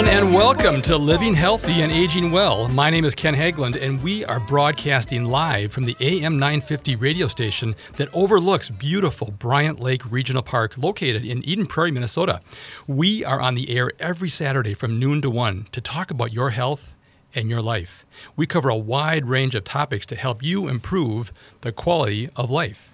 everyone, and welcome to Living Healthy and Aging Well. My name is Ken Haglind, and we are broadcasting live from the AM 950 radio station that overlooks beautiful Bryant Lake Regional Park located in Eden Prairie, Minnesota. We are on the air every Saturday from noon to 1 to talk about your health and your life. We cover a wide range of topics to help you improve the quality of life.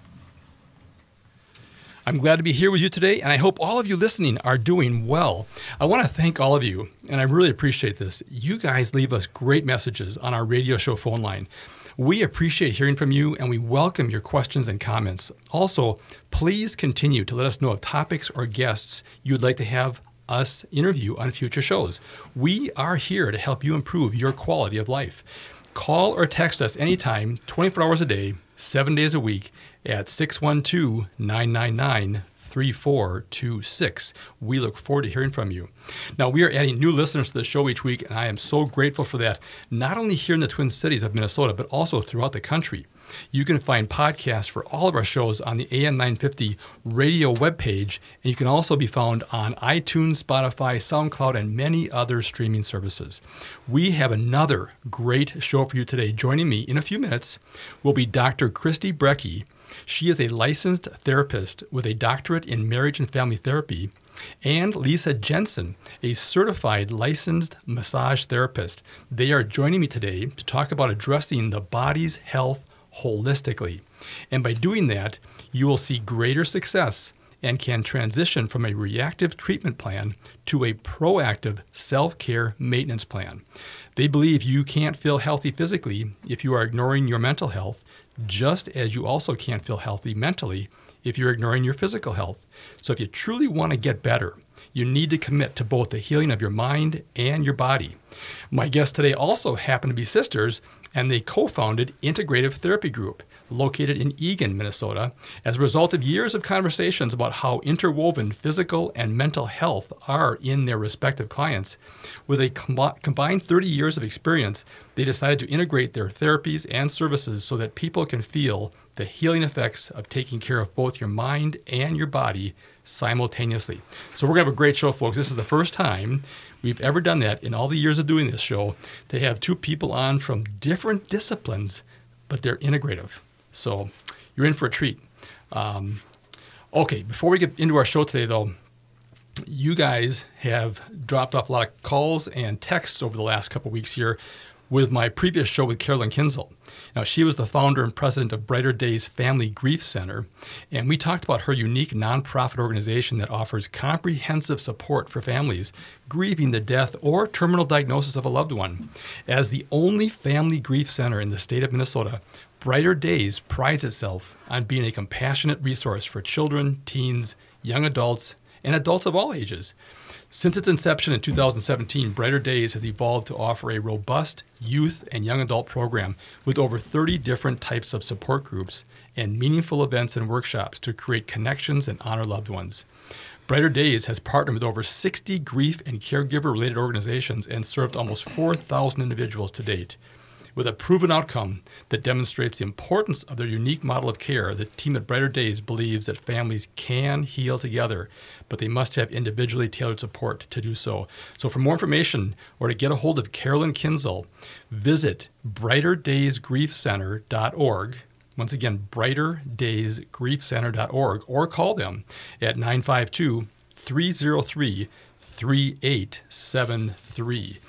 I'm glad to be here with you today, and I hope all of you listening are doing well. I want to thank all of you, and I really appreciate this. You guys leave us great messages on our radio show phone line. We appreciate hearing from you, and we welcome your questions and comments. Also, please continue to let us know of topics or guests you'd like to have us interview on future shows. We are here to help you improve your quality of life. Call or text us anytime, 24 hours a day, seven days a week at 612 999 3426. We look forward to hearing from you. Now, we are adding new listeners to the show each week, and I am so grateful for that, not only here in the Twin Cities of Minnesota, but also throughout the country. You can find podcasts for all of our shows on the AM 950 radio webpage, and you can also be found on iTunes, Spotify, SoundCloud, and many other streaming services. We have another great show for you today. Joining me in a few minutes will be Dr. Kristy Brecke. She is a licensed therapist with a doctorate in marriage and family therapy, and Lisa Jensen, a certified licensed massage therapist. They are joining me today to talk about addressing the body's health holistically. And by doing that, you will see greater success and can transition from a reactive treatment plan to a proactive self care maintenance plan. They believe you can't feel healthy physically if you are ignoring your mental health, just as you also can't feel healthy mentally if you're ignoring your physical health. So, if you truly want to get better, you need to commit to both the healing of your mind and your body. My guests today also happen to be sisters, and they co founded Integrative Therapy Group, located in Eagan, Minnesota, as a result of years of conversations about how interwoven physical and mental health are in their respective clients. With a com- combined 30 years of experience, they decided to integrate their therapies and services so that people can feel the healing effects of taking care of both your mind and your body simultaneously. So, we're going to have a great show, folks. This is the first time we've ever done that in all the years of doing this show to have two people on from different disciplines, but they're integrative. So you're in for a treat. Um, okay, before we get into our show today, though, you guys have dropped off a lot of calls and texts over the last couple weeks here with my previous show with Carolyn Kinzel. Now, she was the founder and president of Brighter Days Family Grief Center, and we talked about her unique nonprofit organization that offers comprehensive support for families grieving the death or terminal diagnosis of a loved one. As the only family grief center in the state of Minnesota, Brighter Days prides itself on being a compassionate resource for children, teens, young adults, and adults of all ages. Since its inception in 2017, Brighter Days has evolved to offer a robust youth and young adult program with over 30 different types of support groups and meaningful events and workshops to create connections and honor loved ones. Brighter Days has partnered with over 60 grief and caregiver related organizations and served almost 4,000 individuals to date. With a proven outcome that demonstrates the importance of their unique model of care, the team at Brighter Days believes that families can heal together, but they must have individually tailored support to do so. So, for more information or to get a hold of Carolyn Kinzel, visit brighterdaysgriefcenter.org. Once again, brighterdaysgriefcenter.org or call them at 952 303 3873.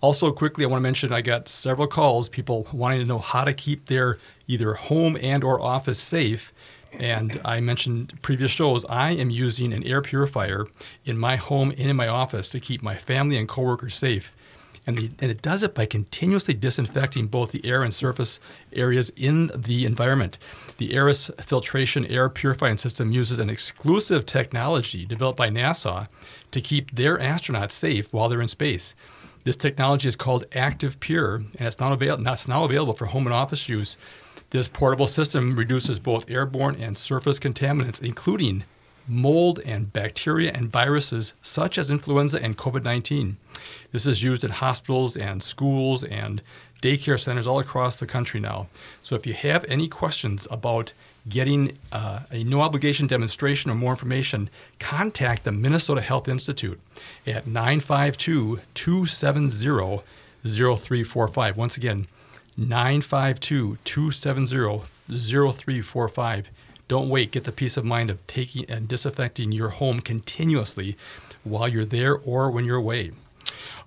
Also, quickly, I want to mention I got several calls, people wanting to know how to keep their either home and or office safe. And I mentioned previous shows, I am using an air purifier in my home and in my office to keep my family and coworkers safe. And, the, and, it does it by continuously disinfecting both the air and surface areas in the environment. The Aerus filtration air purifying system uses an exclusive technology developed by NASA to keep their astronauts safe while they're in space. This technology is called Active Pure, and it's now, avail- it's now available for home and office use. This portable system reduces both airborne and surface contaminants, including mold and bacteria and viruses such as influenza and COVID 19. This is used in hospitals and schools and daycare centers all across the country now. So if you have any questions about getting uh, a no obligation demonstration or more information, contact the Minnesota Health Institute at 952 270 0345. Once again, 952 270 0345. Don't wait. Get the peace of mind of taking and disinfecting your home continuously while you're there or when you're away.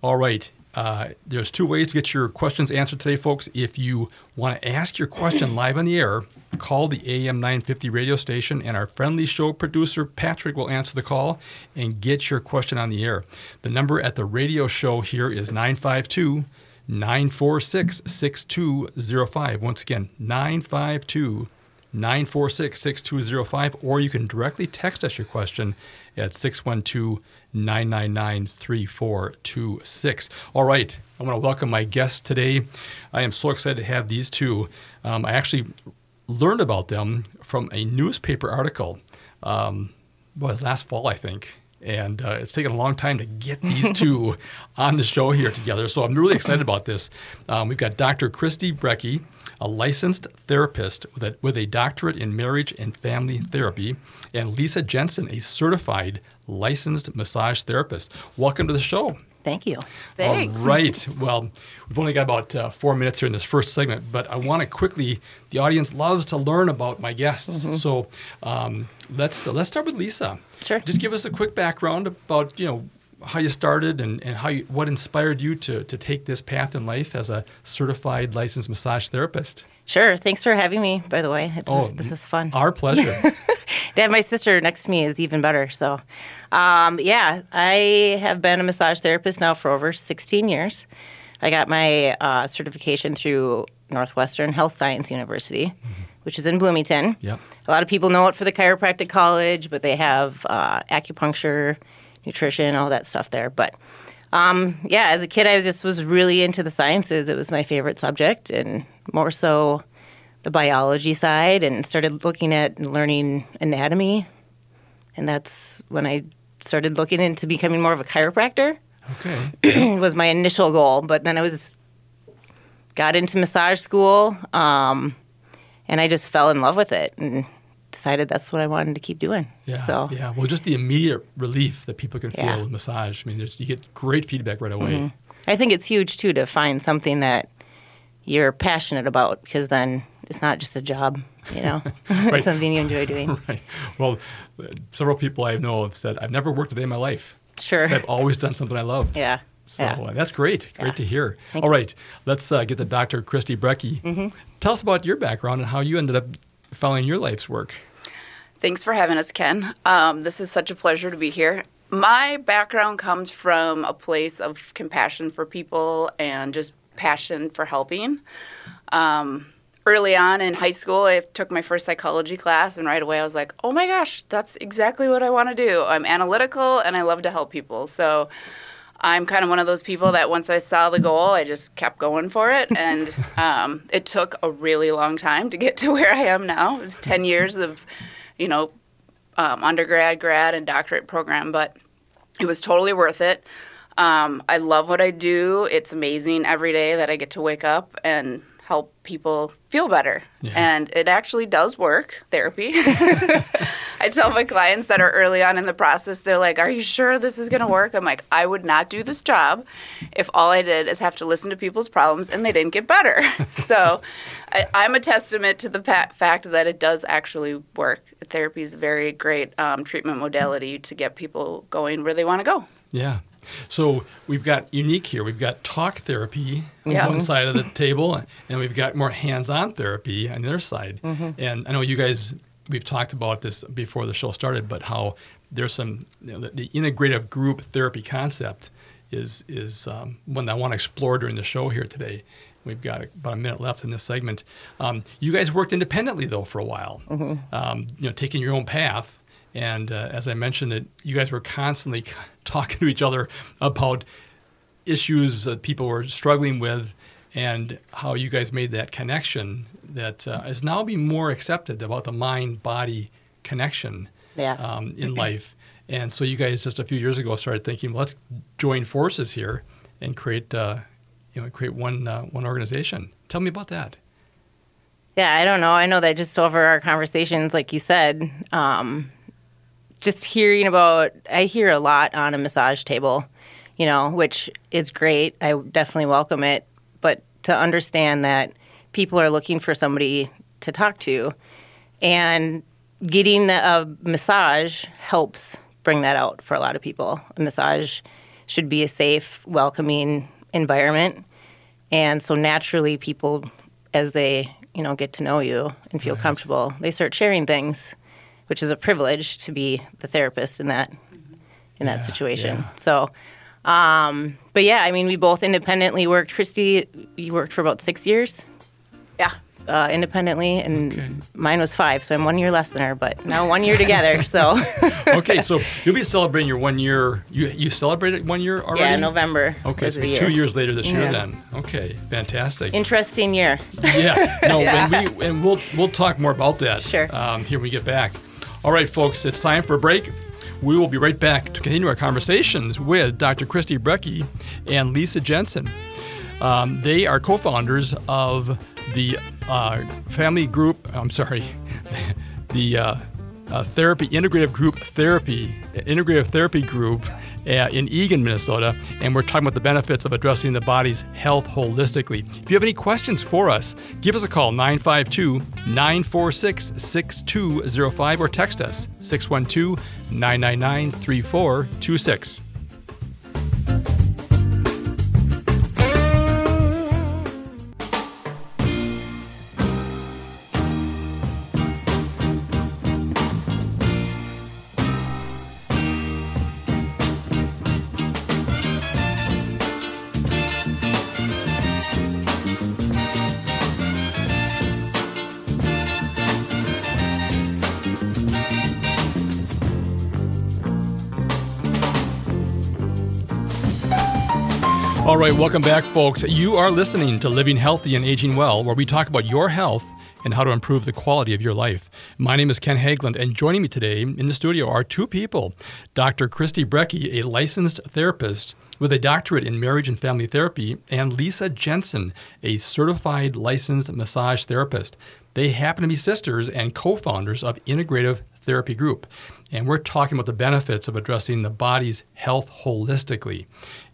All right. Uh, there's two ways to get your questions answered today, folks. If you want to ask your question live on the air, call the AM 950 radio station, and our friendly show producer, Patrick, will answer the call and get your question on the air. The number at the radio show here is 952 946 6205. Once again, 952 946 6205, or you can directly text us your question at 612 999 3426. All right, I want to welcome my guests today. I am so excited to have these two. Um, I actually learned about them from a newspaper article. Um, was last fall, I think. And uh, it's taken a long time to get these two on the show here together. So I'm really excited about this. Um, we've got Dr. Kristy Brecke, a licensed therapist with a, with a doctorate in marriage and family therapy, and Lisa Jensen, a certified licensed massage therapist. Welcome to the show. Thank you. Thanks. All right. Well, we've only got about uh, four minutes here in this first segment, but I want to quickly. The audience loves to learn about my guests, mm-hmm. so um, let's uh, let's start with Lisa. Sure. Just give us a quick background about you know how you started and, and how you, what inspired you to, to take this path in life as a certified licensed massage therapist. Sure. Thanks for having me, by the way. It's, oh, this is fun. Our pleasure. to have my sister next to me is even better. So, um, yeah, I have been a massage therapist now for over 16 years. I got my uh, certification through Northwestern Health Science University, mm-hmm. which is in Bloomington. Yep. A lot of people know it for the chiropractic college, but they have uh, acupuncture, nutrition, all that stuff there. But um, yeah, as a kid, I just was really into the sciences. It was my favorite subject, and more so the biology side, and started looking at learning anatomy. And that's when I started looking into becoming more of a chiropractor. Okay, was my initial goal, but then I was got into massage school, um, and I just fell in love with it and decided that's what I wanted to keep doing. Yeah, so yeah. Well, just the immediate relief that people can feel yeah. with massage. I mean, you get great feedback right away. Mm-hmm. I think it's huge too to find something that you're passionate about because then it's not just a job. You know, it's something you enjoy doing. Right. Well, several people I know have said, "I've never worked a day in my life." Sure. I've always done something I loved. Yeah. So yeah. uh, that's great. Great yeah. to hear. Thank All right, let's uh, get to Dr. Kristy Brecke. Mm-hmm. Tell us about your background and how you ended up following your life's work. Thanks for having us, Ken. Um, this is such a pleasure to be here. My background comes from a place of compassion for people and just passion for helping. Um, early on in high school, I took my first psychology class, and right away I was like, oh my gosh, that's exactly what I want to do. I'm analytical and I love to help people. So I'm kind of one of those people that once I saw the goal, I just kept going for it. And um, it took a really long time to get to where I am now. It was 10 years of you know, um, undergrad, grad, and doctorate program, but it was totally worth it. Um, I love what I do. It's amazing every day that I get to wake up and help people feel better. Yeah. And it actually does work, therapy. I tell my clients that are early on in the process, they're like, Are you sure this is going to work? I'm like, I would not do this job if all I did is have to listen to people's problems and they didn't get better. so I, am a testament to the pa- fact that it does actually work. Therapy is a very great um, treatment modality to get people going where they want to go. Yeah. So we've got unique here. We've got talk therapy on yeah. one side of the table, and we've got more hands-on therapy on the other side. Mm-hmm. And I know you guys we've talked about this before the show started, but how there's some you know, the, the, integrative group therapy concept is is um, one that I want to explore during the show here today. We've got about a minute left in this segment. Um, you guys worked independently though for a while, mm-hmm. um, you know, taking your own path. And uh, as I mentioned, that you guys were constantly talking to each other about issues that people were struggling with, and how you guys made that connection that uh, is now being more accepted about the mind body connection yeah. um, in life. And so you guys just a few years ago started thinking, well, let's join forces here and create, uh, you know, create one uh, one organization. Tell me about that. Yeah, I don't know. I know that just over our conversations, like you said, um, just hearing about, I hear a lot on a massage table, you know, which is great. I definitely welcome it. To understand that people are looking for somebody to talk to and getting a massage helps bring that out for a lot of people. A massage should be a safe, welcoming environment. And so naturally people as they, you know, get to know you and feel right. comfortable, they start sharing things, which is a privilege to be the therapist in that in that situation. Yeah. So um, but yeah, I mean, we both independently worked. Kristy, you worked for about six years. Yeah, uh, independently, and okay. mine was five, so I'm one year less than her, but now one year together. So okay, so you'll be celebrating your one year. You you celebrated one year already? Yeah, November. Okay, so two years later this year then. Okay, fantastic. Interesting year. Yeah. No, yeah. and we and we'll we'll talk more about that. Sure. Um, here when we get back. All right, folks, it's time for a break. We will be right back to continue our conversations with Dr. Kristy Brecke and Lisa Jensen. Um, they are co-founders of the uh, family group. I'm sorry, the uh, uh, therapy integrative group therapy integrative therapy group uh, in Eagan, Minnesota, and we're talking about the benefits of addressing the body's health holistically. If you have any questions for us, give us a call 952 946 6205 or text us 612 right, welcome back, folks. You are listening to Living Healthy and Aging Well, where we talk about your health and how to improve the quality of your life. My name is Ken Haglind, and joining me today in the studio are two people Dr. Kristy Brecke, a licensed therapist with a doctorate in marriage and family therapy, and Lisa Jensen, a certified licensed massage therapist. They happen to be sisters and co founders of Integrative Therapy Group. And we're talking about the benefits of addressing the body's health holistically.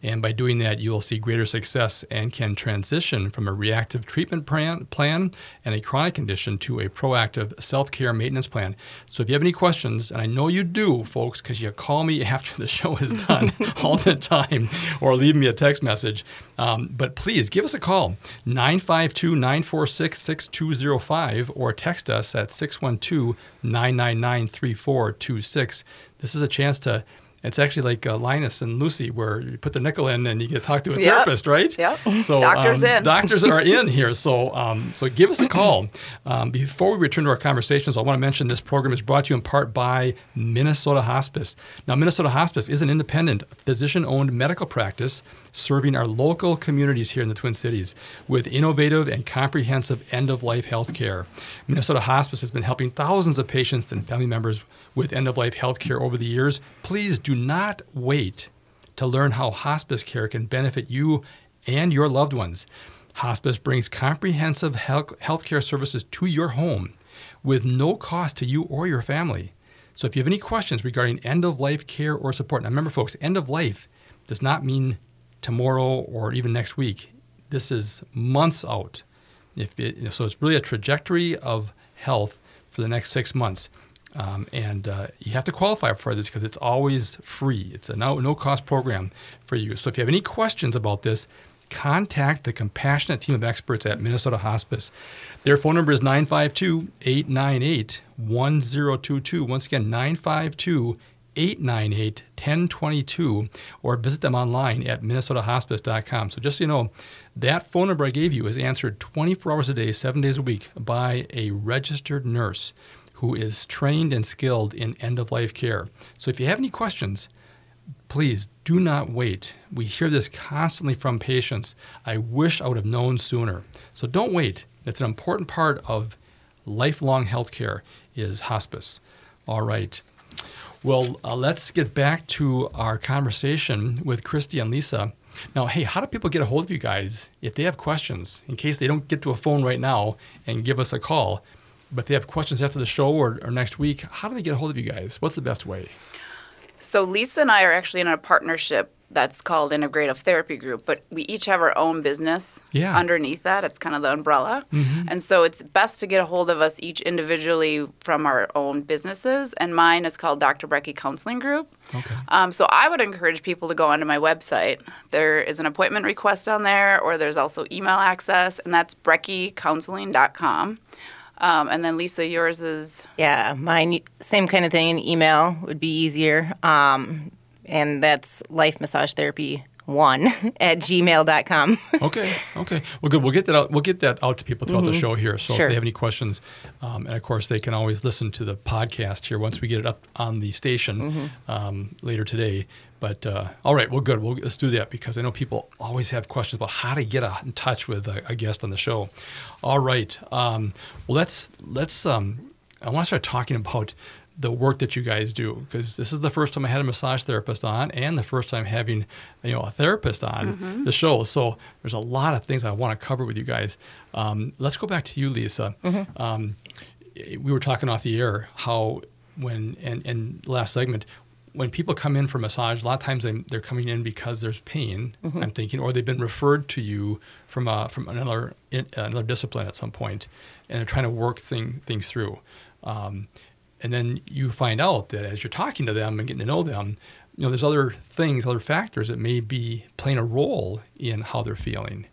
And by doing that, you will see greater success and can transition from a reactive treatment plan and a chronic condition to a proactive self care maintenance plan. So if you have any questions, and I know you do, folks, because you call me after the show is done all the time or leave me a text message, um, but please give us a call 952 946 6205 or text us at 612 999 3426. This is a chance to it's actually like uh, Linus and Lucy, where you put the nickel in and you get to talk to a yep. therapist, right? Yep. So doctors um, in. doctors are in here. So um, so give us a call. Um, before we return to our conversations, I want to mention this program is brought to you in part by Minnesota Hospice. Now, Minnesota Hospice is an independent, physician-owned medical practice serving our local communities here in the Twin Cities with innovative and comprehensive end-of-life health care. Minnesota Hospice has been helping thousands of patients and family members with end of life health care over the years, please do not wait to learn how hospice care can benefit you and your loved ones. Hospice brings comprehensive health care services to your home with no cost to you or your family. So if you have any questions regarding end of life care or support, now remember, folks, end of life does not mean tomorrow or even next week. This is months out. It, so, it's really a trajectory of health for the next six months. Um, and uh, you have to qualify for this because it's always free. It's a no, no cost program for you. So if you have any questions about this, contact the compassionate team of experts at Minnesota Hospice. Their phone number is 952 898 1022. Once again, 952 898 1022, or visit them online at minnesotahospice.com. So just so you know, that phone number I gave you is answered 24 hours a day, seven days a week by a registered nurse who is trained and skilled in end of life care. So if you have any questions, please do not wait. We hear this constantly from patients. I wish I would have known sooner. So don't wait. It's an important part of lifelong health care is hospice. All right. Well, uh, let's get back to our conversation with Kristy and Lisa. Now, hey, how do people get a hold of you guys if they have questions? In case they don't get to a phone right now and give us a call, but they have questions after the show or, or next week, how do they get a hold of you guys? What's the best way? So Lisa and I are actually in a partnership that's called Integrative Therapy Group, but we each have our own business Yeah. underneath that. It's kind of the umbrella. And so it's best to get a hold of us each individually from our own businesses. And mine is called Dr. Brecke Counseling Group. Okay. Um, so I would encourage people to go onto my website. There is an appointment request on there, or there's also email access, and that's breckecounseling.com. Um, and then Lisa, yours is Yeah, mine same kind of thing. An email would be easier. Um, and that's life massage therapy one at gmail.com. Okay. Okay. Well, good. We'll get that out. We'll get that out to people throughout the show here. So Sure. if they have any questions, um, and of course they can always listen to the podcast here once we get it up on the station um, later today. But uh, all right. Well, good. We'll let's do that because I know people always have questions about how to get a, in touch with a, a guest on the show. All right. Um, well, let's let's. Um, I want to start talking about the work that you guys do because this is the first time I had a massage therapist on and the first time having you know a therapist on the show. So there's a lot of things I want to cover with you guys. Um, let's go back to you, Lisa. Um, we were talking off the air how when and, and last segment when people come in for massage, a lot of times they, they're coming in because there's pain. I'm thinking, or they've been referred to you from uh, from another in, another discipline at some point, and they're trying to work thing, things through. Um, and then you find out that as you're talking to them and getting to know them, you know, there's other things, other factors that may be playing a role in how they're feeling.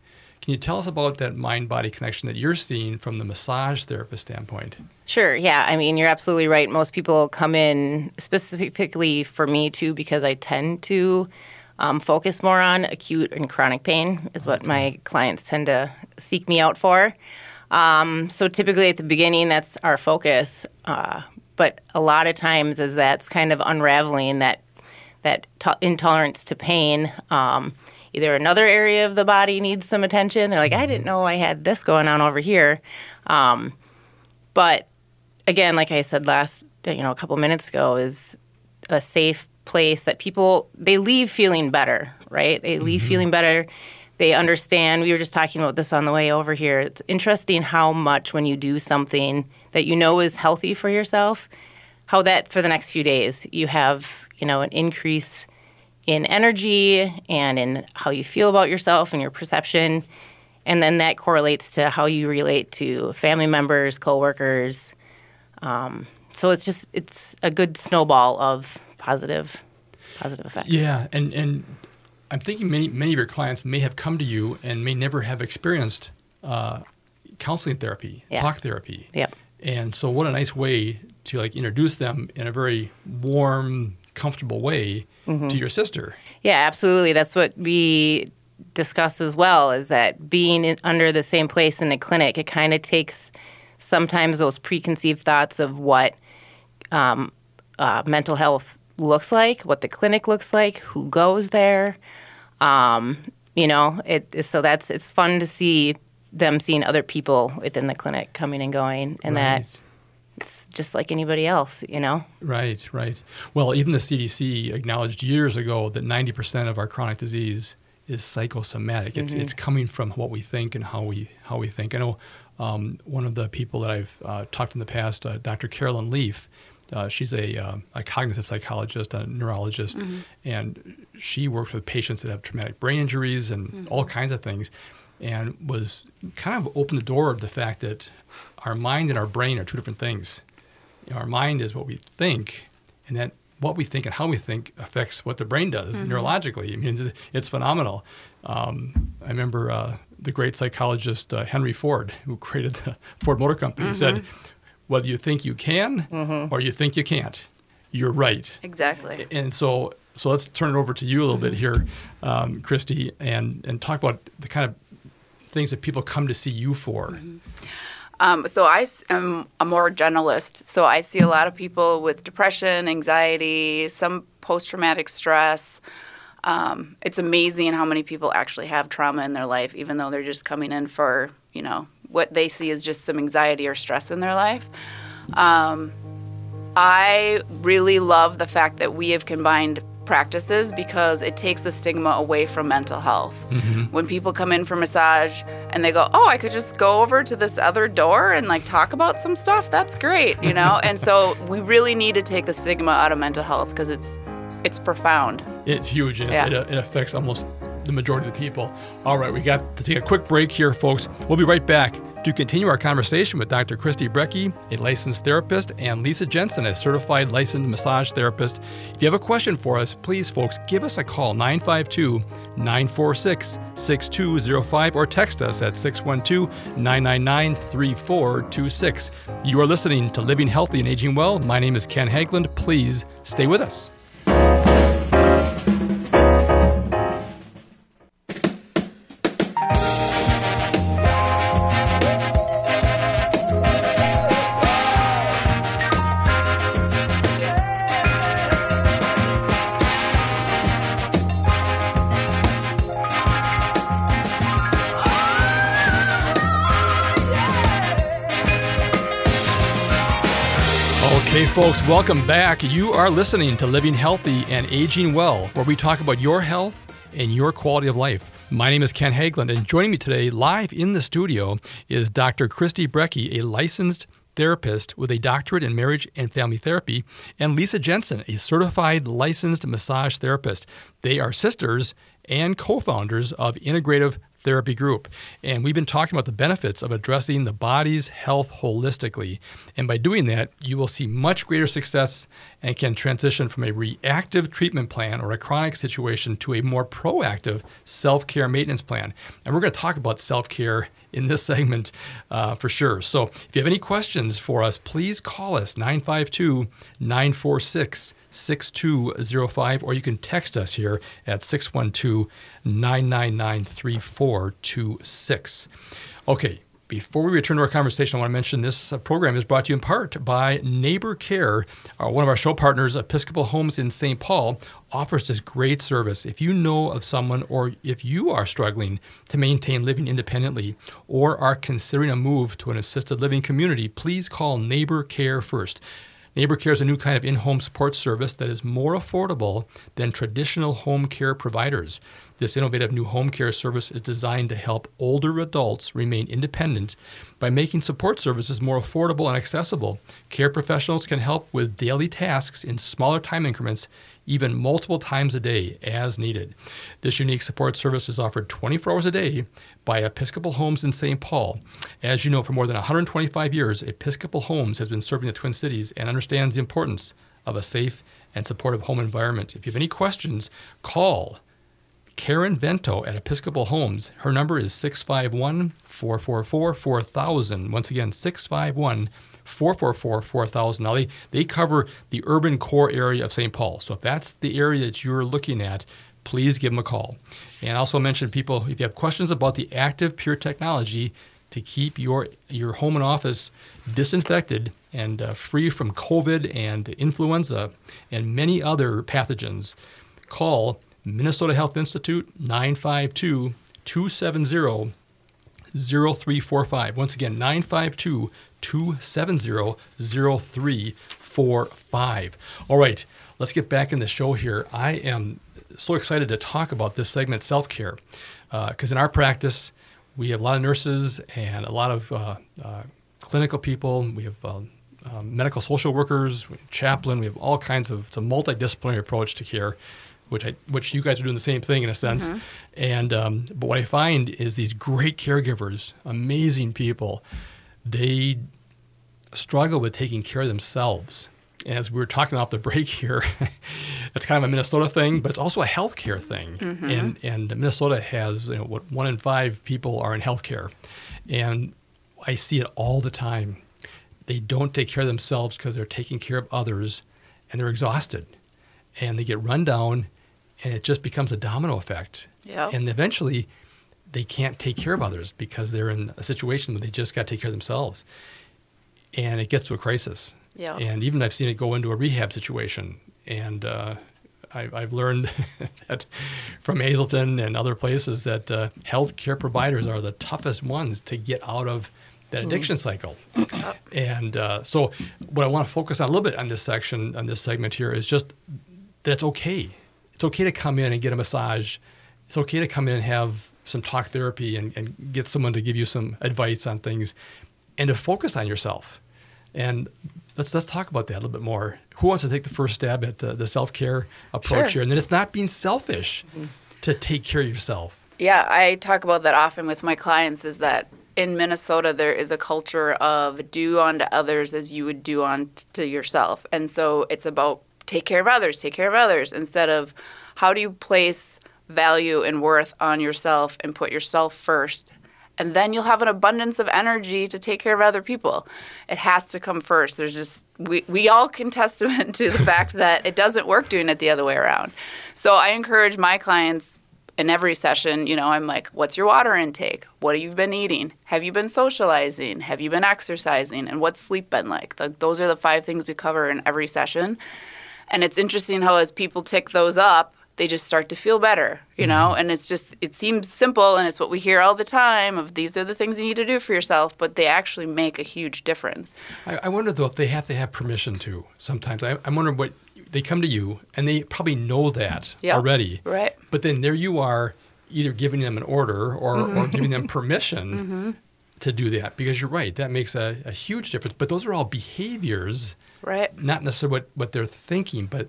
Can you tell us about that mind body connection that you're seeing from the massage therapist standpoint? Sure. Yeah. I mean, you're absolutely right. Most people come in specifically for me too because I tend to um, focus more on acute and chronic pain is what my clients tend to seek me out for. Um, so typically at the beginning, that's our focus. Uh, but a lot of times, as that's kind of unraveling that that to- intolerance to pain. Um, either another area of the body needs some attention. They're like, I didn't know I had this going on over here. Um, but again, like I said last, you know, a couple minutes ago, is a safe place that people they leave feeling better, right? They leave feeling better. They understand. We were just talking about this on the way over here. It's interesting how much when you do something that you know is healthy for yourself, how that for the next few days you have, you know, an increase in energy and in how you feel about yourself and your perception. And then that correlates to how you relate to family members, coworkers. Um, so it's just it's a good snowball of positive positive effects. Yeah, and and I'm thinking many many of your clients may have come to you and may never have experienced uh, counseling therapy, Yeah. talk therapy. Yep. And so, what a nice way to like introduce them in a very warm, comfortable way Mm-hmm. to your sister. Yeah, absolutely. That's what we discuss as well is that being in, under the same place in a clinic, it kind of takes sometimes those preconceived thoughts of what um, uh, mental health looks like, what the clinic looks like, who goes there. Um, you know, it, so that's it's fun to see them seeing other people within the clinic coming and going, and that Right. It's just like anybody else. You know. Right, right. Well, even the CDC acknowledged years ago that 90% of our chronic disease is psychosomatic. It's, it's coming from what we think and how we how we think. I know um, one of the people that I've uh, talked to in the past, uh, Dr. Carolyn Leaf. Uh, she's a, uh, a cognitive psychologist, a neurologist, and she works with patients that have traumatic brain injuries and all kinds of things, and was kind of opened the door to the fact that our mind and our brain are two different things you know, our mind is what we think, and that what we think and how we think affects what the brain does neurologically. I mean, it's, phenomenal. Um, I remember uh, the great psychologist uh, Henry Ford, who created the Ford Motor Company, said, "Whether you think you can or you think you can't, you're right." exactly. And so, so let's turn it over to you a little bit here, um, Kristy, and and talk about the kind of things that people come to see you for. Um, so I am a more generalist. So I see a lot of people with depression, anxiety, some post-traumatic stress. Um, it's amazing how many people actually have trauma in their life, even though they're just coming in for you know what they see as just some anxiety or stress in their life. Um, I really love the fact that we have combined practices because it takes the stigma away from mental health. Mm-hmm. When people come in for massage and they go, "Oh, I could just go over to this other door and like talk about some stuff." That's great, you know? and so we really need to take the stigma out of mental health because it's it's profound. It's huge, and it's- Yeah. it, it affects almost the majority of the people. All right, we got to take a quick break here, folks. We'll be right back to continue our conversation with Dr. Kristy Brecke, a licensed therapist, and Lisa Jensen, a certified licensed massage therapist. If you have a question for us, please, folks, give us a call 952 946 6205 or text us at 612 999 3426. You are listening to Living Healthy and Aging Well. My name is Ken Haglind. Please stay with us. Folks, welcome back. You are listening to Living Healthy and Aging Well, where we talk about your health and your quality of life. My name is Ken Haglind, and joining me today live in the studio is Dr. Kristy Brecke, a licensed therapist with a doctorate in marriage and family therapy, and Lisa Jensen, a certified licensed massage therapist. They are sisters and co founders of Integrative Therapy Group. And we've been talking about the benefits of addressing the body's health holistically. And by doing that, you will see much greater success and can transition from a reactive treatment plan or a chronic situation to a more proactive self care maintenance plan. And we're going to talk about self care in this segment uh, for sure. So if you have any questions for us, please call us 952 946 6205, or you can text us here at 612 999 3426. Okay. Before we return to our conversation, I want to mention this uh, program is brought to you in part by Neighbor Care. Uh, one of our show partners, Episcopal Homes in St. Paul, offers this great service. If you know of someone or if you are struggling to maintain living independently or are considering a move to an assisted living community, please call Neighbor Care first. Neighbor Care is a new kind of in home support service that is more affordable than traditional home care providers. This innovative new home care service is designed to help older adults remain independent by making support services more affordable and accessible. Care professionals can help with daily tasks in smaller time increments even multiple times a day as needed. This unique support service is offered 24 hours a day by Episcopal Homes in St. Paul. As you know, for more than 125 years, Episcopal Homes has been serving the Twin Cities and understands the importance of a safe and supportive home environment. If you have any questions, call Karen Vento at Episcopal Homes. Her number is 651 444 4000. Once again, 651 444 4000. Now, they, they cover the urban core area of St. Paul. So, if that's the area that you're looking at, please give them a call. And also mention people, if you have questions about the active pure technology to keep your, your home and office disinfected and uh, free from COVID and influenza and many other pathogens, call Minnesota Health Institute 952 270 0345. Once again, 952 270 0345. All right, let's get back in the show here. I am so excited to talk about this segment, self care, because in our practice, we have a lot of nurses and a lot of uh, uh, clinical people. We have uh, um, medical social workers, we chaplain. We have all kinds of. It's a multidisciplinary approach to care, which I, which you guys are doing the same thing in a sense. And um, but what I find is these great caregivers, amazing people, they struggle with taking care of themselves. As we were talking off the break here, it's kind of a Minnesota thing, but it's also a healthcare thing. Mm-hmm. And and Minnesota has you know what one in five people are in healthcare, and I see it all the time. They don't take care of themselves because they're taking care of others, and they're exhausted, and they get run down, and it just becomes a domino effect. Yep. And eventually, they can't take care of others because they're in a situation where they just got to take care of themselves, and it gets to a crisis. Yeah. And even I've seen it go into a rehab situation, and uh, I, I've learned that from Hazelden and other places that uh, healthcare providers are the toughest ones to get out of that addiction cycle. And uh, so, what I want to focus on a little bit on this section, on this segment here, is just that it's okay it's okay to come in and get a massage. It's okay to come in and have some talk therapy and, and get someone to give you some advice on things and to focus on yourself. And let's let's talk about that a little bit more. Who wants to take the first stab at uh, the self care approach Sure. here? And then it's not being selfish to take care of yourself. Yeah, I talk about that often with my clients is that in Minnesota there is a culture of do unto others as you would do unto yourself. And so it's about take care of others, take care of others instead of how do you place value and worth on yourself and put yourself first. And then you'll have an abundance of energy to take care of other people. It has to come first. There's just we, we all can testament to the fact that it doesn't work doing it the other way around. So I encourage my clients in every session, you know, I'm like, what's your water intake? What have you been eating? Have you been socializing? Have you been exercising? And what's sleep been like? The, those are the five things we cover in every session. And it's interesting how as people tick those up, they just start to feel better, you know? And it's just, it seems simple and it's what we hear all the time of these are the things you need to do for yourself, but they actually make a huge difference. I, I wonder though if they have to have permission to. Sometimes I, I wonder what they come to you and they probably know that Yeah. already. Right. But then there you are, either giving them an order or, Mm-hmm. or giving them permission to do that because you're right. That makes a, a huge difference. But those are all behaviors, Right. not necessarily what, what they're thinking, but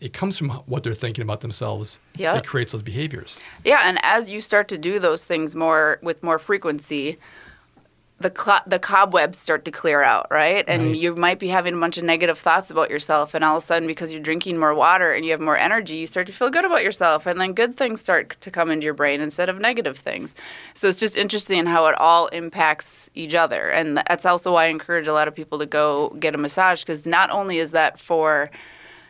it comes from what they're thinking about themselves Yeah. that creates those behaviors. Yeah, and as you start to do those things more with more frequency, the cl- the cobwebs start to clear out, right? And Right. you might be having a bunch of negative thoughts about yourself, and all of a sudden, because you're drinking more water and you have more energy, you start to feel good about yourself, and then good things start to come into your brain instead of negative things. So it's just interesting how it all impacts each other, and that's also why I encourage a lot of people to go get a massage because not only is that for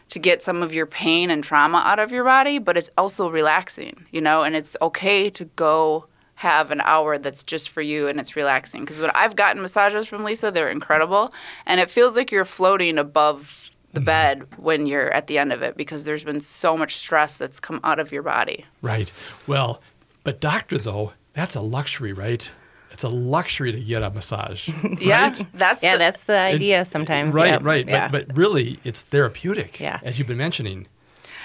to get some of your pain and trauma out of your body, but it's also relaxing, you know, and it's okay to go have an hour that's just for you and it's relaxing. Because when I've gotten massages from Lisa, they're incredible. And it feels like you're floating above the mm-hmm. bed when you're at the end of it because there's been so much stress that's come out of your body. Right. Well, but doctor though, that's a luxury, right? It's a luxury to get a massage. Yeah, that's Yeah, the- that's the idea sometimes. Right, yeah. right. Yeah. But, but really, it's therapeutic, Yeah. as you've been mentioning.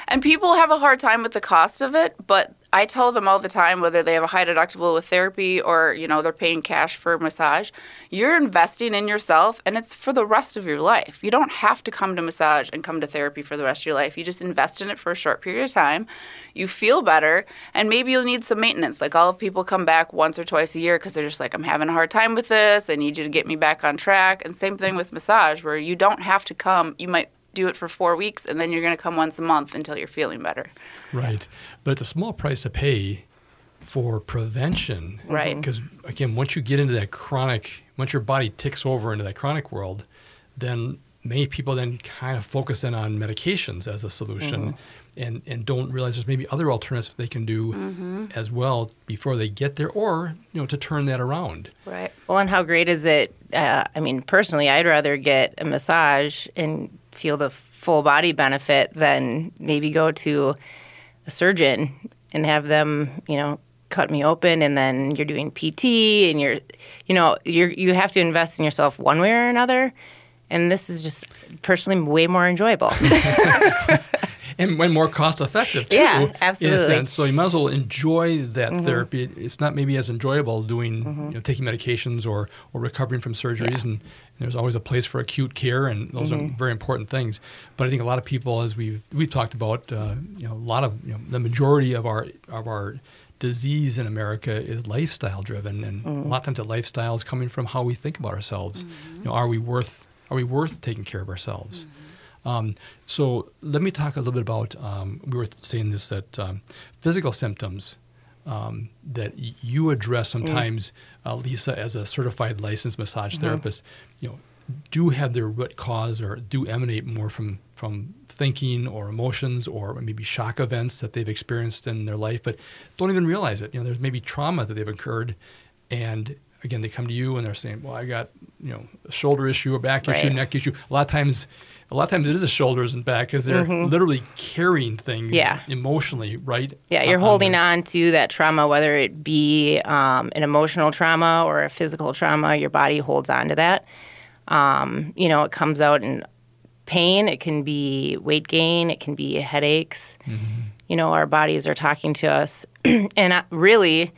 And people have a hard time with the cost of it, but I tell them all the time whether they have a high deductible with therapy or, you know, they're paying cash for massage, you're investing in yourself and it's for the rest of your life. You don't have to come to massage and come to therapy for the rest of your life. You just invest in it for a short period of time. You feel better and maybe you'll need some maintenance. Like all of people come back once or twice a year because they're just like I'm having a hard time with this. I need you to get me back on track. And same thing with massage where you don't have to come. You might do it for four weeks and then you're going to come once a month until you're feeling better. Right. But it's a small price to pay for prevention. Right. Because, again, once you get into that chronic, once your body ticks over into that chronic world, then many people then kind of focus in on medications as a solution and, and don't realize there's maybe other alternatives they can do as well before they get there or, you know, to turn that around. Right. Well, and how great is it? Uh, I mean, personally, I'd rather get a massage and feel the full body benefit than maybe go to a surgeon and have them, you know, cut me open and then you're doing PT and you're, you know, you're, you have to invest in yourself one way or another. And this is just personally way more enjoyable. and when more cost effective too. Yeah, In a absolutely. sense, so you might as well enjoy that mm-hmm. therapy. It's not maybe as enjoyable doing you mm-hmm. know, taking medications or or recovering from surgeries, and, there's always a place for acute care, and those are mm-hmm. very important things. But I think a lot of people, as we've we've talked about, uh, you know, a lot of you know, the majority of our of our disease in America is lifestyle driven, and a lot of times that lifestyle is coming from how we think about ourselves. You know, are we worth are we worth taking care of ourselves? Um, so let me talk a little bit about. Um, we were saying this that um, physical symptoms um, that y- you address sometimes, uh, Lisa, as a certified licensed massage therapist, you know, do have their root cause or do emanate more from from thinking or emotions or maybe shock events that they've experienced in their life, but don't even realize it. You know, there's maybe trauma that they've incurred, and again, they come to you and they're saying, "Well, I got you know a shoulder issue, a back issue, Right. neck issue." A lot of times, a lot of times it is the shoulders and back because they're literally carrying things Mm-hmm. Yeah. emotionally, right? Yeah, you're on holding their- on to that trauma, whether it be um, an emotional trauma or a physical trauma. Your body holds on to that. Um, you know, it comes out in pain. It can be weight gain. It can be headaches. you know, our bodies are talking to us. and uh, really,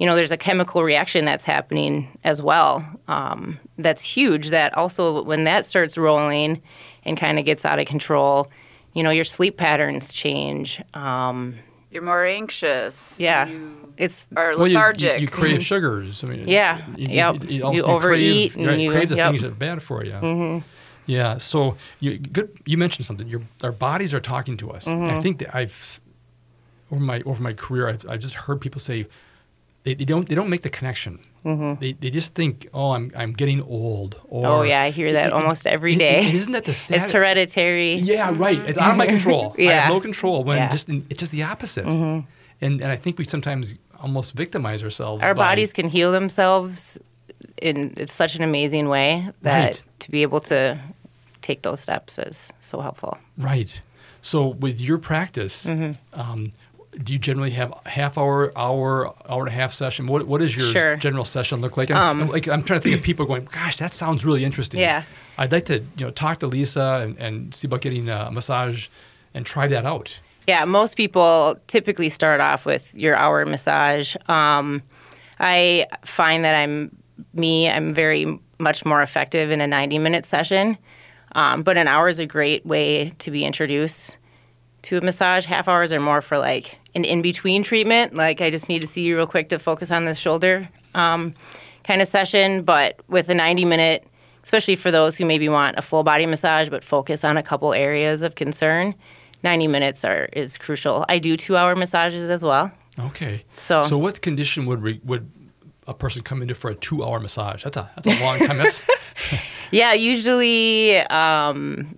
you know, there's a chemical reaction that's happening as well. Um, that's huge. That also, when that starts rolling and kind of gets out of control, you know, your sleep patterns change. Um, You're more anxious. yeah, You it's are Well, you- lethargic. You, you crave sugars. I mean, Yeah, You, yep. You, also You overeat crave, and you- crave the yep. things that are bad for you. Mm-hmm. Yeah. So you good. You mentioned something. Your our bodies are talking to us. Mm-hmm. I think that I've over my over my career, I've, I've just heard people say they, they don't they don't make the connection. Mm-hmm. They, they just think, oh, I'm I'm getting old. Or, oh yeah, I hear that It- it- almost every and- day. and isn't that the sad? it's hereditary. Yeah, right. It's out of my control. I Yeah. have no control when Yeah. Mm-hmm. just it's just the opposite. And and I think we sometimes almost victimize ourselves. Our by- bodies can heal themselves in it's such an amazing way that Right. to be able to take those steps is so helpful. Right. So with your practice, Mm-hmm. um, do you generally have half hour, hour, hour and a half session? What What does your Sure. general session look like? I'm, like? I'm trying to think of people going, gosh, that sounds really interesting. Yeah. I'd like to you know talk to Lisa and, and see about getting a massage and try that out. Yeah, most people typically start off with your hour massage. Um, I find that I'm me. I'm very much more effective in a 90 minute session, um, but an hour is a great way to be introduced to a massage. Half hours or more for like an in between treatment. Like I just need to see you real quick to focus on the shoulder um, kind of session. But with a 90 minute, especially for those who maybe want a full body massage but focus on a couple areas of concern, 90 minutes are is crucial. I do two hour massages as well. Okay. So- so what condition would re, would a person come into for a two hour massage? That's a that's a long time. That's Yeah, usually, um,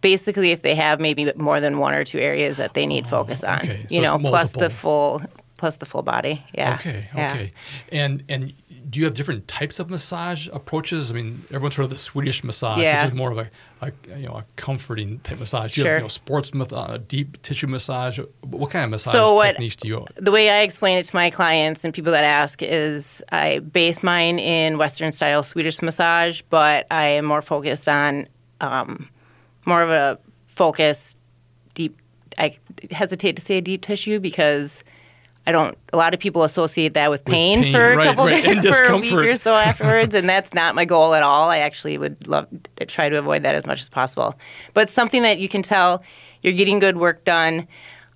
basically, if they have maybe more than one or two areas that they need focus on, Oh, okay. So you know, plus the full, plus the full body. Yeah. Okay, Yeah. okay. And and do you have different types of massage approaches? I mean, everyone's heard of the Swedish massage, Yeah. which is more of a, a you know a comforting type massage. You have Sure. you know sports uh, deep tissue massage. What kind of massage So what- techniques do you? The way I explain it to my clients and people that ask is I base mine in Western style Swedish massage, but I am more focused on um, more of a focus deep. I hesitate to say a deep tissue because I don't. A lot of people associate that with pain, pain, for a right, couple right, days, for a week or so afterwards, and that's not my goal at all. I actually would love to try to avoid that as much as possible. But something that you can tell you're getting good work done,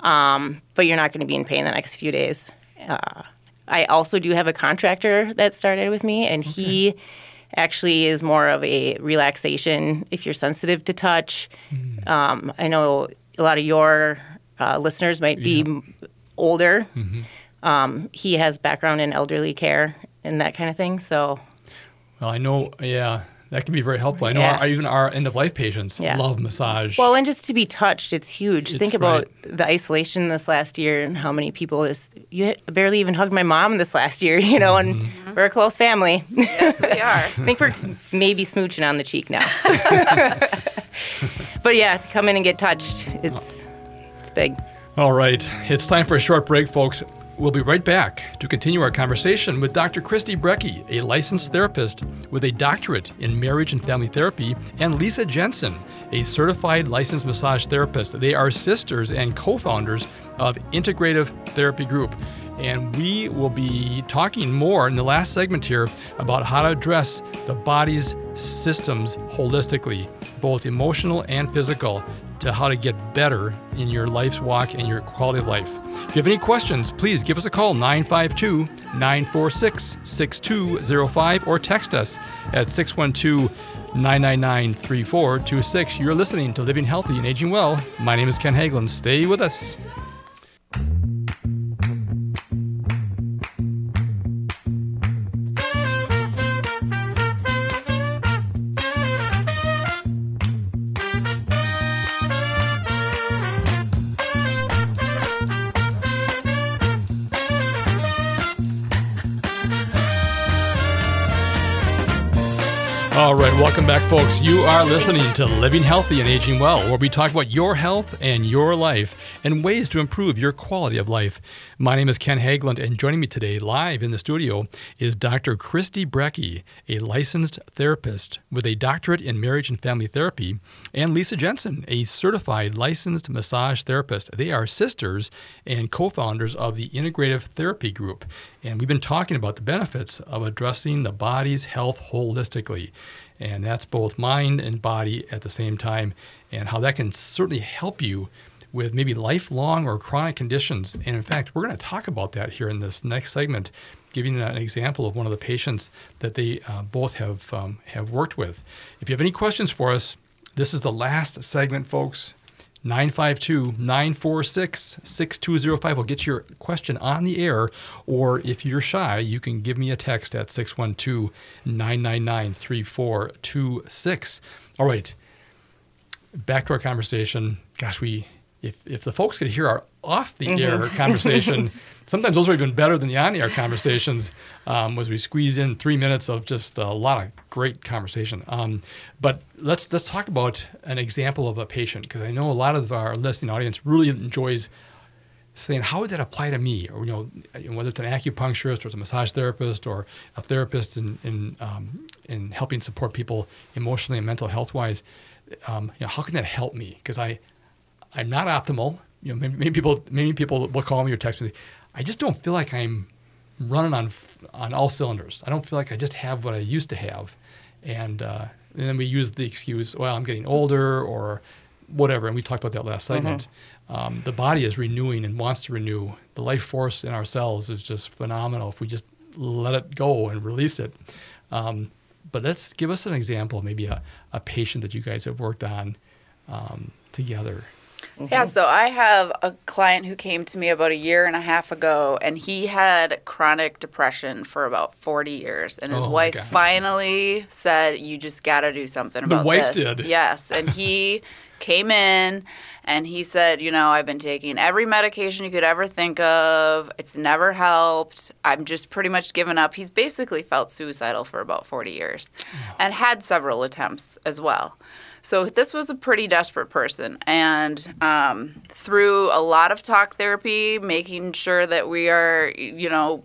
um, but you're not going to be in pain the next few days. Uh, I also do have a contractor that started with me, and he actually is more of a relaxation if you're sensitive to touch. Mm. Um, I know a lot of your uh, listeners might be m older. Mm-hmm. Um, he has background in elderly care and that kind of thing. So Well, I know. Yeah, that can be very helpful. I know Yeah. our, even our end of life patients Yeah. love massage. Well, and just to be touched, it's huge. It's Think about the isolation this last year and how many people just you barely even hugged my mom this last year, you know, and Mm-hmm. we're a close family. yes, we are. I think we're maybe smooching on the cheek now. but yeah, to come in and get touched, it's it's big. All right, it's time for a short break, folks. We'll be right back to continue our conversation with Dr. Kristy Brecke, a licensed therapist with a doctorate in marriage and family therapy, and Lisa Jensen, a certified licensed massage therapist. They are sisters and co founders of Integrative Therapy Group. And we will be talking more in the last segment here about how to address the body's systems holistically, both emotional and physical, to how to get better in your life's walk and your quality of life. If you have any questions, please give us a call 952 946 6205 or text us at 612 999 3426. You're listening to Living Healthy and Aging Well. My name is Ken Haglind. Stay with us. Welcome back, folks. You are listening to Living Healthy and Aging Well, where we talk about your health and your life and ways to improve your quality of life. My name is Ken Haglind, and joining me today live in the studio is Dr. Kristy Brecke, a licensed therapist with a doctorate in marriage and family therapy, and Lisa Jensen, a certified licensed massage therapist. They are sisters and co founders of the Integrative Therapy Group. And we've been talking about the benefits of addressing the body's health holistically. And that's both mind and body at the same time, and how that can certainly help you with maybe lifelong or chronic conditions. And in fact, we're going to talk about that here in this next segment, giving an example of one of the patients that they uh, both have um, have worked with. If you have any questions for us, this is the last segment, folks. 952 946 6205 will get your question on the air. Or if you're shy, you can give me a text at 612 999 3426. All right, back to our conversation. Gosh, we. If, if the folks could hear our off the air conversation, sometimes those are even better than the on air conversations, um, as we squeeze in three minutes of just a lot of great conversation. Um, but let's let's talk about an example of a patient because I know a lot of our listening audience really enjoys saying how would that apply to me? Or you know whether it's an acupuncturist or it's a massage therapist or a therapist in in, um, in helping support people emotionally and mental health wise um, you know how can that help me? Because I I'm not optimal you know maybe, maybe people many people will call me or text me I just don't feel like I'm running on on all cylinders I don't feel like I just have what I used to have and, uh, and then we use the excuse well I'm getting older or whatever and we talked about that last segment um, the body is renewing and wants to renew. The life force in ourselves is just phenomenal if we just let it go and release it. Um, but let's give us an example, maybe a, a patient that you guys have worked on um, together. Mm-hmm. Yeah, so I have a client who came to me about a year and a half ago, and he had chronic depression for about 40 years. And his Oh, wife gosh. finally said, You just got to do something about The about wife this. did. Yes. And he came in and he said, You know, I've been taking every medication you could ever think of. It's never helped. I'm just pretty much given up. He's basically felt suicidal for about 40 years and had several attempts as well. So this was a pretty desperate person, and um, through a lot of talk therapy, making sure that we are, you know,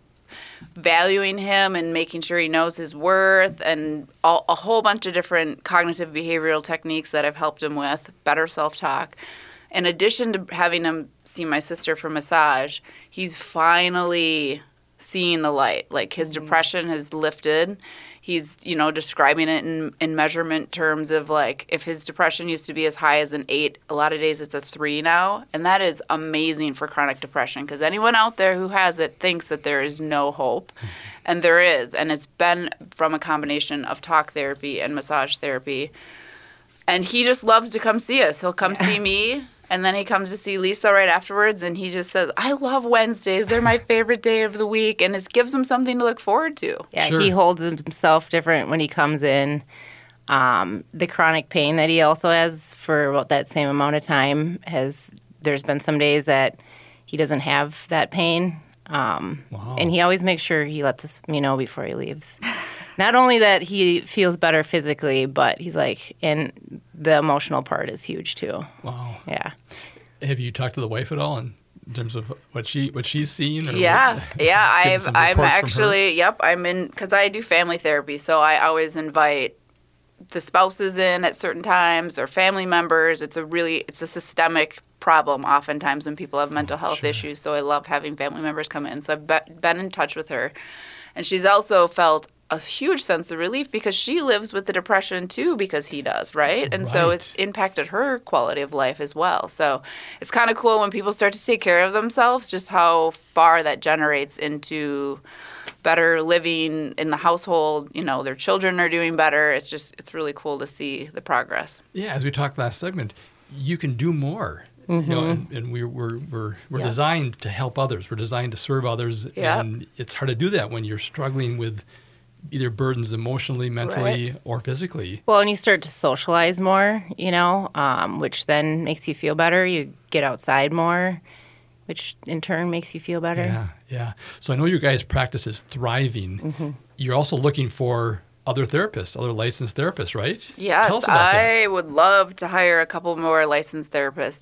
valuing him and making sure he knows his worth, and all, a whole bunch of different cognitive behavioral techniques that I've helped him with, better self-talk. In addition to having him see my sister for massage, he's finally seeing the light. Like his depression has lifted. He's, you know, describing it in, in measurement terms of like if his depression used to be as high as an eight, a lot of days it's a three now. And that is amazing for chronic depression because anyone out there who has it thinks that there is no hope. And there is. And it's been from a combination of talk therapy and massage therapy. And he just loves to come see us. He'll come see me, and then he comes to see Lisa right afterwards, and he just says, "I love Wednesdays. They're my favorite day of the week, and it gives him something to look forward to." Yeah, Sure. he holds himself different when he comes in. Um, the chronic pain that he also has for about that same amount of time has. There's been some days that he doesn't have that pain, um, Wow. and he always makes sure he lets us you know before he leaves. Not only that he feels better physically, but he's like, and the emotional part is huge too. Wow. Yeah. Have you talked to the wife at all in terms of what she what she's seen? Yeah, what- yeah. I've I'm reports from her? actually yep. I'm in because I do family therapy, so I always invite the spouses in at certain times or family members. It's a really it's a systemic problem oftentimes when people have oh, mental health sure. issues. So I love having family members come in. So I've be- been in touch with her, and she's also felt a huge sense of relief because she lives with the depression too because he does right and so it's impacted her quality of life as well so it's kind of cool when people start to take care of themselves just how far that generates into better living in the household you know their children are doing better it's just it's really cool to see the progress Yeah, as we talked last segment, you can do more. You know, mm-hmm. and, and we're we're we're, we're Yeah. designed to help others. We're designed to serve others, Yeah. and it's hard to do that when you're struggling with either burdens emotionally, mentally, or physically. Well, and you start to socialize more, you know, um, which then makes you feel better. You get outside more, which in turn makes you feel better. Yeah, yeah. So I know your guys' practice is thriving. Mm-hmm. You're also looking for other therapists, other licensed therapists, right? Yes, Tell us about I would love to hire a couple more licensed therapists.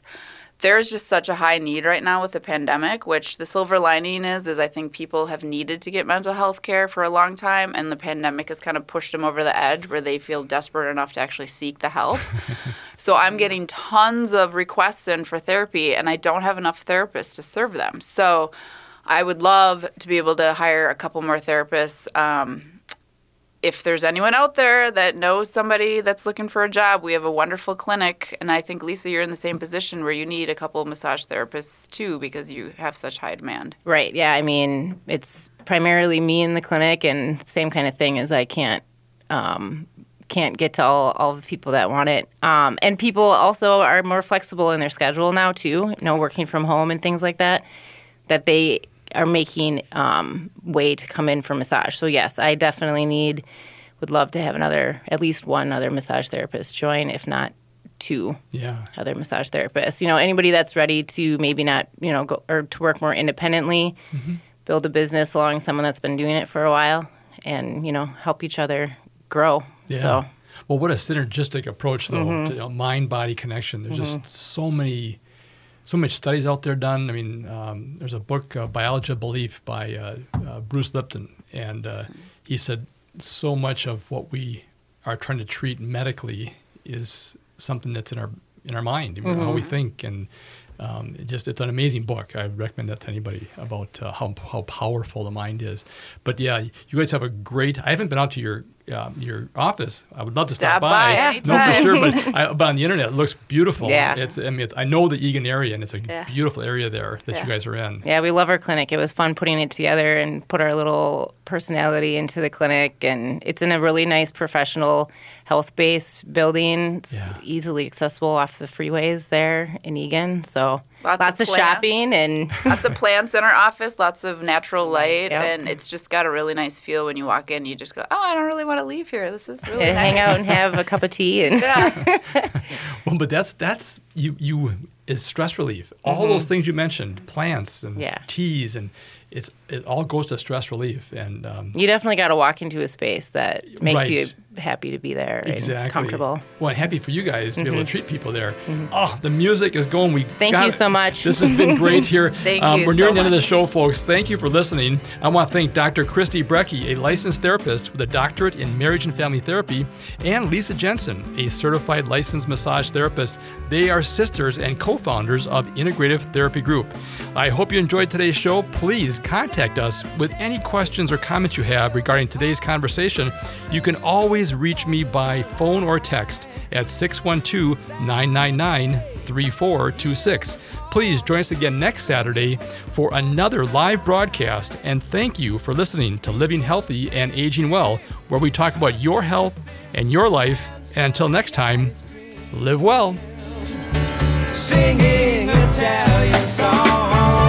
There's just such a high need right now with the pandemic, which the silver lining is is I think people have needed to get mental health care for a long time and the pandemic has kind of pushed them over the edge where they feel desperate enough to actually seek the help. so I'm getting tons of requests in for therapy and I don't have enough therapists to serve them. So I would love to be able to hire a couple more therapists. Um, if there's anyone out there that knows somebody that's looking for a job, we have a wonderful clinic. And I think, Lisa, you're in the same position where you need a couple of massage therapists too because you have such high demand. Right. Yeah. I mean, it's primarily me in the clinic, and same kind of thing as I can't. Um, can't get to all, all the people that want it. Um, and people also are more flexible in their schedule now too, you know, working from home and things like that, that they are making um, way to come in for massage. So yes, I definitely need would love to have another at least one other massage therapist join, if not two yeah. other massage therapists. You know, anybody that's ready to maybe not you know go or to work more independently, mm-hmm. build a business along someone that's been doing it for a while, and you know help each other grow. Yeah. So. Well, what a synergistic approach, though, mm-hmm. to you know, mind body connection. There's mm-hmm. just so many so much studies out there done. I mean, um, there's a book, uh, Biology of Belief, by uh, uh, Bruce Lipton, and uh, he said so much of what we are trying to treat medically is something that's in our in our mind, mm-hmm. how we mm-hmm. think, and um, it just it's an amazing book. I recommend that to anybody about uh, how how powerful the mind is. But yeah, you guys have a great. I haven't been out to your um, your office. I would love to stop, stop by. by no, for sure. But, I, but on the internet, it looks beautiful. Yeah. It's. I mean, it's, I know the Eagan area, and it's a yeah. beautiful area there that yeah. you guys are in. Yeah, we love our clinic. It was fun putting it together and put our little personality into the clinic, and it's in a really nice professional health-based building. Yeah. easily accessible off the freeways there in Eagan. So lots, lots of, of shopping and lots of plants in our office, lots of natural light, yep. and it's just got a really nice feel when you walk in. You just go, "Oh, I don't really want to leave here. This is really nice." Hang out and have a cup of tea and yeah. well, but that's that's you you is stress relief. All mm-hmm. those things you mentioned, plants and yeah. teas and it's it all goes to stress relief and um, you definitely got to walk into a space that makes right. you happy to be there exactly. and comfortable. Well, happy for you guys to mm-hmm. be able to mm-hmm. treat people there. Mm-hmm. Oh, the music is going. We thank you so much. This has been great here. thank um, you. We're nearing so the end of the show, folks. Thank you for listening. I want to thank Dr. Kristy Brecke, a licensed therapist with a doctorate in marriage and family therapy, and Lisa Jensen, a certified licensed massage therapist. They are sisters and co-founders of Integrative Therapy Group. I hope you enjoyed today's show. Please contact us with any questions or comments you have regarding today's conversation. You can always reach me by phone or text at 612 999 3426. Please join us again next Saturday for another live broadcast. And thank you for listening to Living Healthy and Aging Well, where we talk about your health and your life. And until next time, live well. Singing Italian songs.